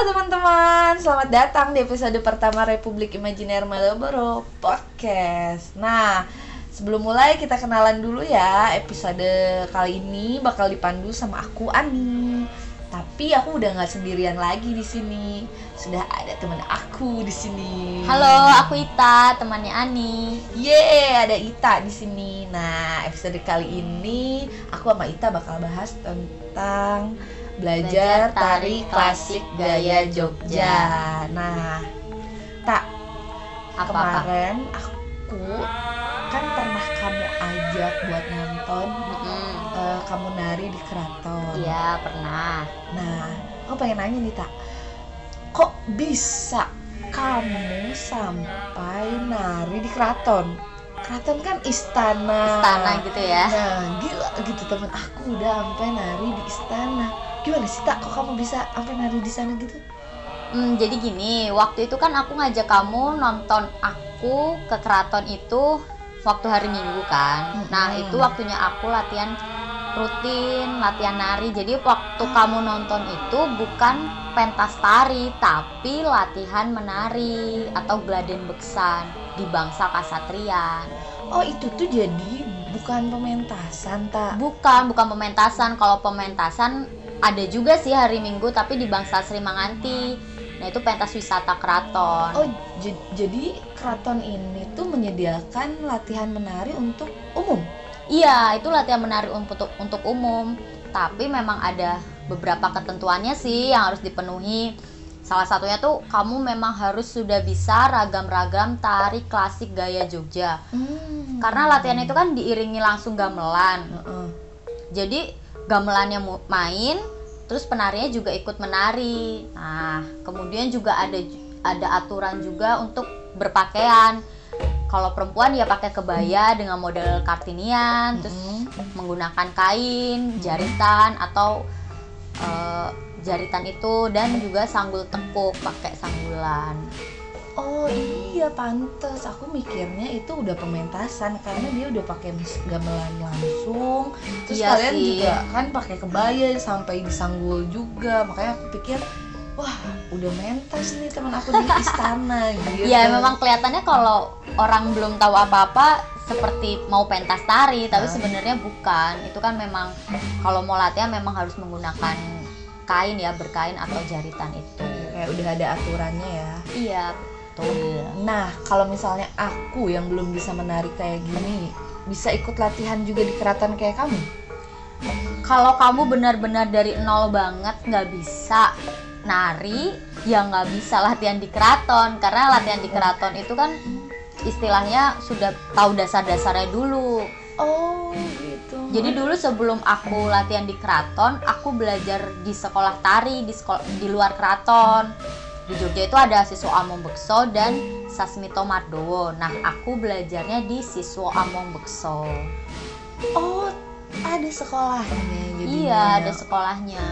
teman-teman, selamat datang di episode pertama Republik Imajiner Malboro Podcast. Nah, sebelum mulai kita kenalan dulu ya. Episode kali ini bakal dipandu sama aku Ani. Tapi aku udah nggak sendirian lagi di sini. Sudah ada teman aku di sini. Halo, aku Ita, temannya Ani. Yeay, ada Ita di sini. Nah, episode kali ini aku sama Ita bakal bahas tentang belajar tari klasik gaya Jogja. Nah, tak Apa-apa? kemarin aku kan pernah kamu ajak buat nonton Mm-mm. eh, kamu nari di keraton. Iya, pernah. Nah, aku pengen nanya nih tak, kok bisa kamu sampai nari di keraton? Keraton kan istana. Istana gitu ya. Nah, gila gitu temen aku udah sampai nari di istana. Gimana sih tak, kok kamu bisa sampai nari di sana gitu? Hmm, jadi gini, waktu itu kan aku ngajak kamu nonton aku ke keraton itu waktu hari Minggu kan. Nah, Mm-mm. itu waktunya aku latihan rutin, latihan nari. Jadi waktu kamu nonton itu bukan pentas tari, tapi latihan menari atau gladen beksan di bangsa kasatrian. Oh itu tuh jadi bukan pementasan tak? Bukan, bukan pementasan. Kalau pementasan ada juga sih hari Minggu tapi di Bangsa Sri Manganti. Nah, itu pentas wisata keraton. Oh jadi keraton ini tuh menyediakan latihan menari untuk umum? Iya, itu latihan menari untuk untuk umum. Tapi memang ada beberapa ketentuannya sih yang harus dipenuhi. Salah satunya tuh kamu memang harus sudah bisa ragam-ragam tari klasik gaya Jogja. Hmm. Karena latihan itu kan diiringi langsung gamelan. Heeh. Jadi gamelannya main, terus penarinya juga ikut menari. Nah, kemudian juga ada ada aturan juga untuk berpakaian. Kalau perempuan ya pakai kebaya dengan model kartinian, terus Mm-mm. menggunakan kain, jaritan atau eh, jaritan itu dan juga sanggul tekuk pakai sanggulan. Oh iya pantes aku mikirnya itu udah pementasan karena dia udah pakai gamelan langsung terus Iya kalian sih. juga kan pakai kebaya sampai disanggul juga makanya aku pikir wah udah mentas nih teman aku di istana gitu Ya memang kelihatannya kalau orang belum tahu apa-apa seperti mau pentas tari, tapi Ah. sebenarnya bukan. Itu kan memang kalau mau latihan memang harus menggunakan kain ya, berkain atau jaritan itu. kayak udah ada aturannya ya Iya, betul. nah kalau misalnya aku yang belum bisa menari kayak gini bisa ikut latihan juga di keraton kayak kamu Kalau kamu benar-benar dari nol banget nggak bisa nari, ya nggak bisa latihan di keraton karena latihan di keraton itu kan istilahnya sudah tahu dasar-dasarnya dulu. oh gitu Jadi dulu sebelum aku latihan di keraton, aku belajar di sekolah tari di sekolah di luar keraton. Di Jogja itu ada siswa Among Bekso dan Sasmito Mardowo. Nah, aku belajarnya di siswa Among Bekso. oh ada sekolahnya jadinya Iya, ada sekolahnya.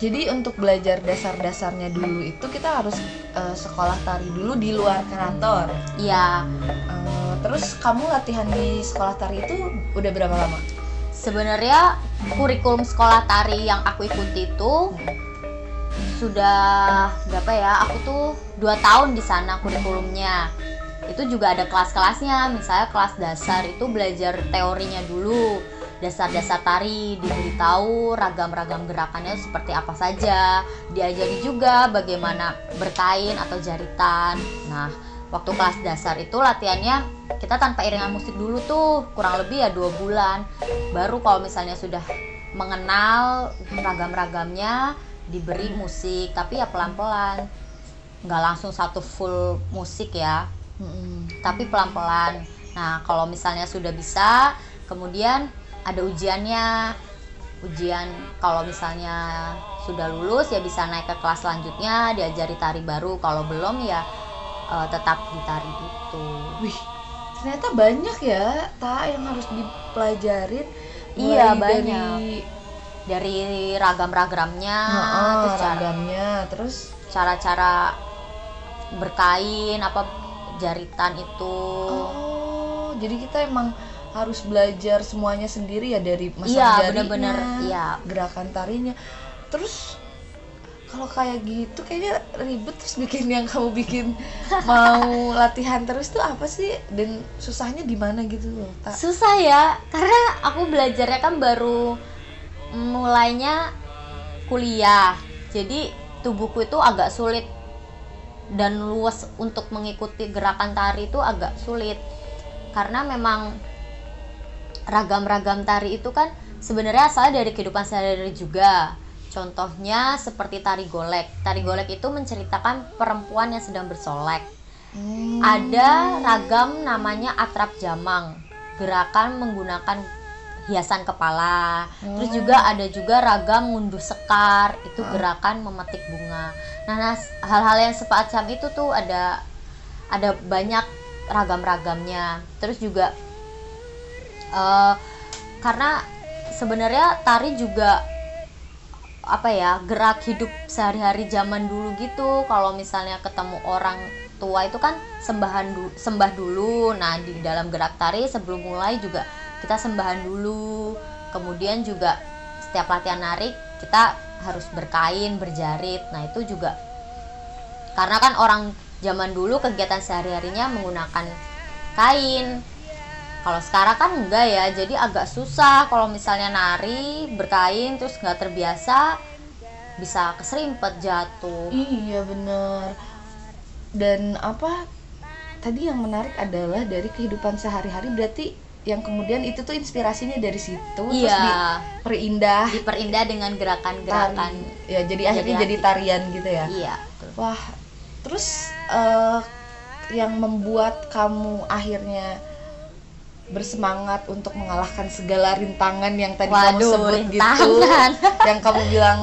Jadi untuk belajar dasar-dasarnya dulu itu kita harus eh, sekolah tari dulu di luar keraton. Iya, Eh, terus kamu latihan di sekolah tari itu udah berapa lama? sebenarnya kurikulum sekolah tari yang aku ikuti itu sudah berapa ya? Aku tuh dua tahun di sana kurikulumnya. Itu juga ada kelas-kelasnya. Misalnya kelas dasar itu belajar teorinya dulu, dasar-dasar tari, diberitahu ragam-ragam gerakannya seperti apa saja. Diajari juga bagaimana berkain atau jaritan. Nah, waktu kelas dasar itu latihannya kita tanpa iringan musik dulu tuh kurang lebih ya dua bulan baru kalau misalnya sudah mengenal ragam-ragamnya diberi musik tapi ya pelan-pelan. Nggak langsung satu full musik ya. Tapi pelan-pelan. Nah kalau misalnya sudah bisa kemudian ada ujiannya. Ujian kalau misalnya sudah lulus ya bisa naik ke kelas selanjutnya diajari tari baru. Kalau belum ya eh, tetap di tari itu Wih, ternyata banyak ya tak yang harus dipelajarin. Iya, Mulai banyak. Dari dari ragam-ragamnya Heeh, terus cara ragamnya, terus? cara-cara berkain apa jaritan itu. Oh, jadi kita emang harus belajar semuanya sendiri ya dari masang Iya, jarinya, bener-bener, iya. gerakan tarinya. Terus kalau kayak gitu kayaknya ribet terus bikin yang kamu bikin. Mau latihan terus tuh apa sih? Dan susahnya di mana gitu loh tak susah ya karena aku belajarnya kan baru mulainya kuliah jadi tubuhku itu agak sulit dan luas untuk mengikuti gerakan tari itu agak sulit karena memang ragam-ragam tari itu kan sebenarnya asalnya dari kehidupan sehari-hari juga Contohnya seperti tari golek. Tari golek itu menceritakan perempuan yang sedang bersolek. Hmm. Ada ragam namanya atrap jamang. Gerakan menggunakan hiasan kepala. Hmm. Terus juga ada juga ragam ngunduh sekar, itu hmm. gerakan memetik bunga. Nah, hal-hal yang semacam itu tuh ada ada banyak ragam-ragamnya. Terus juga uh, karena sebenarnya tari juga apa ya gerak hidup sehari-hari zaman dulu gitu kalau misalnya ketemu orang tua itu kan sembahan du sembah dulu nah di dalam gerak tari sebelum mulai juga kita sembahan dulu. Kemudian juga setiap latihan narik kita harus berkain berjarit. Nah itu juga karena kan orang zaman dulu kegiatan sehari-harinya menggunakan kain. Kalau sekarang kan enggak ya jadi agak susah kalau misalnya nari berkain terus nggak terbiasa bisa keserimpet jatuh. Iya bener. Dan apa? Tadi yang menarik adalah dari kehidupan sehari-hari berarti yang kemudian itu tuh inspirasinya dari situ iya. terus diperindah diperindah dengan gerakan-gerakan ya jadi akhirnya jadi, jadi tarian gitu ya iya wah terus uh, yang membuat kamu akhirnya bersemangat untuk mengalahkan segala rintangan yang tadi Waduh, kamu sebut gitu. rintangan. gitu yang kamu bilang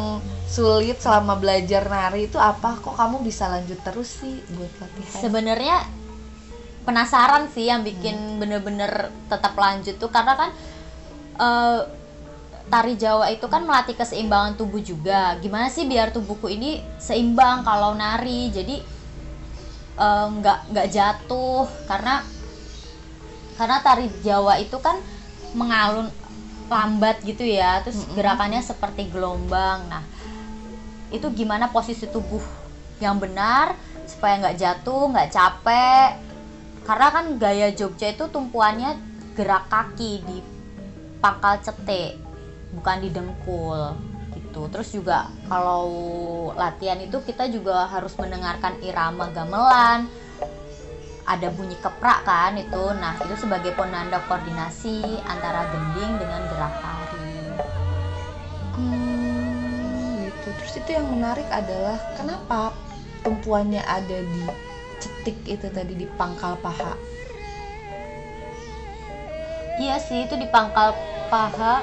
sulit selama belajar nari itu apa kok kamu bisa lanjut terus sih buat latihan sebenarnya penasaran sih yang bikin bener-bener hmm. tetap lanjut tuh. Karena kan uh, tari Jawa itu kan melatih keseimbangan tubuh juga. Gimana sih biar tubuhku ini seimbang kalau nari? Jadi eh, nggak uh, nggak jatuh. Karena karena tari Jawa itu kan mengalun lambat gitu ya. Terus gerakannya seperti gelombang. Nah itu gimana posisi tubuh yang benar supaya nggak jatuh nggak capek karena kan gaya Jogja itu tumpuannya gerak kaki di pangkal cetek bukan di dengkul gitu. Terus juga kalau latihan itu kita juga harus mendengarkan irama gamelan ada bunyi keprak kan itu. Nah itu sebagai penanda koordinasi antara gending dengan gerak tari. Hmm, gitu. Terus itu yang menarik adalah kenapa tumpuannya ada di cetik itu tadi di pangkal paha. Iya sih itu di pangkal paha.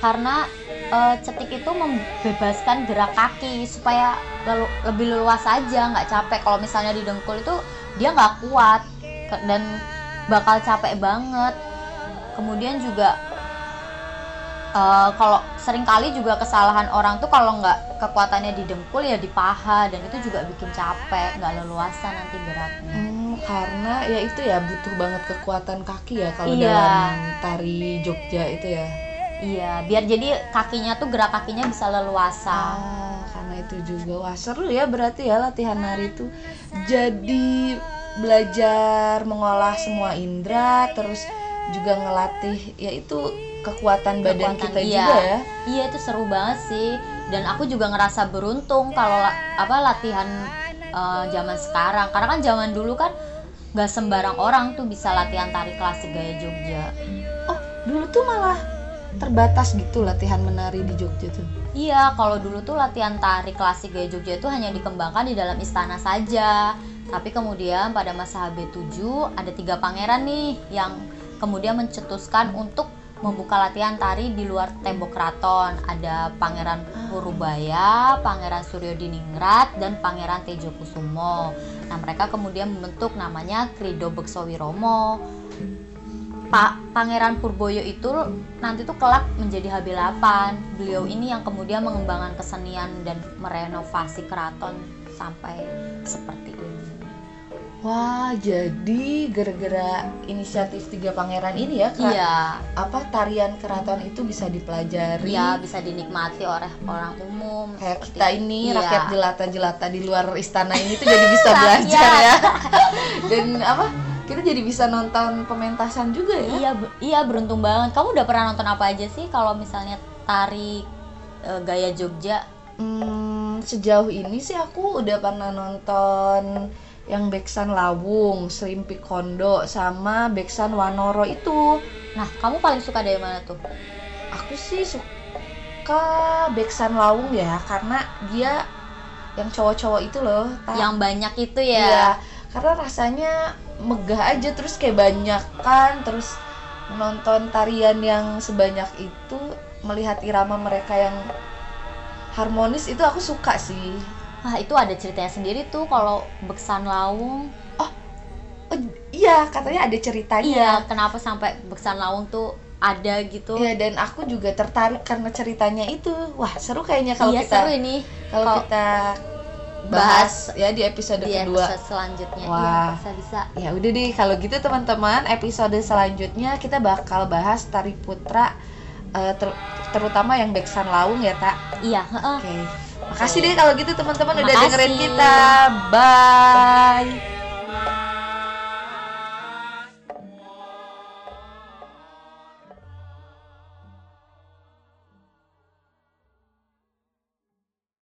Karena e, cetik itu membebaskan gerak kaki supaya lalu, lebih luas aja nggak capek. Kalau misalnya di dengkul itu dia nggak kuat. Dan bakal capek banget. Kemudian juga uh, kalau sering kali juga kesalahan orang tuh kalau nggak kekuatannya di dengkul ya di paha dan itu juga bikin capek nggak leluasa nanti geraknya hmm, karena ya itu ya butuh banget kekuatan kaki ya kalau iya. dalam tari Jogja itu ya. Iya biar jadi kakinya tuh gerak kakinya bisa leluasa. Ah, karena itu juga. Wah seru ya berarti ya latihan nari itu. Jadi belajar mengolah semua indera terus juga ngelatih yaitu kekuatan badan kekuatan, kita iya. juga ya. Iya itu seru banget sih. Dan aku juga ngerasa beruntung kalau apa latihan uh, zaman sekarang. Karena kan zaman dulu kan nggak sembarang orang tuh bisa latihan tari klasik gaya Jogja. Oh dulu tuh malah terbatas gitu latihan menari di Jogja tuh. Iya kalau dulu tuh latihan tari klasik gaya Jogja itu hanya dikembangkan di dalam istana saja. Tapi kemudian pada masa HB7 ada tiga pangeran nih yang kemudian mencetuskan untuk membuka latihan tari di luar tembok keraton. Ada Pangeran Purubaya, Pangeran Suryo Diningrat, dan Pangeran Tejo Kusumo. Nah, mereka kemudian membentuk namanya Krido Beksowiromo. Pak Pangeran Purboyo itu nanti tuh kelak menjadi HB8. Beliau ini yang kemudian mengembangkan kesenian dan merenovasi keraton sampai seperti ini. Wah, jadi gara-gara inisiatif tiga pangeran ini ya, Kak, iya apa tarian keraton itu bisa dipelajari. iya bisa dinikmati oleh orang umum Kayak kita ini Iya. rakyat jelata-jelata di luar istana ini tuh jadi bisa belajar ya. Dan apa? Kita jadi bisa nonton pementasan juga ya. iya iya beruntung banget kamu udah pernah nonton apa aja sih kalau misalnya tari eh, gaya Jogja Hmm, sejauh ini sih aku udah pernah nonton yang Beksan Lawung, Serimpi Kondo, sama Beksan Wanoro itu. nah kamu paling suka dari mana tuh Aku sih suka Beksan Lawung ya, karena dia yang cowok-cowok itu loh. Ta- yang banyak itu Iya, ya karena rasanya megah aja terus kayak banyak kan, terus menonton tarian yang sebanyak itu, melihat irama mereka yang harmonis itu aku suka sih. Wah itu ada ceritanya sendiri tuh kalau Beksan Lawung. Oh, iya, katanya ada ceritanya. Iya, kenapa sampai Beksan Lawung tuh ada gitu? Iya, dan aku juga tertarik karena ceritanya itu. Wah, seru kayaknya kalau iya kita seru ini kalau kita bahas ya di episode di kedua. episode selanjutnya. Wah. Iya bisa bisa. Ya udah deh, kalau gitu teman-teman, episode selanjutnya kita bakal bahas tari putra eh, ter- terutama yang Beksan Lawung ya, Tak. Iya. heeh. Oke. Makasih deh kalau gitu teman-teman udah dengerin kita. Bye.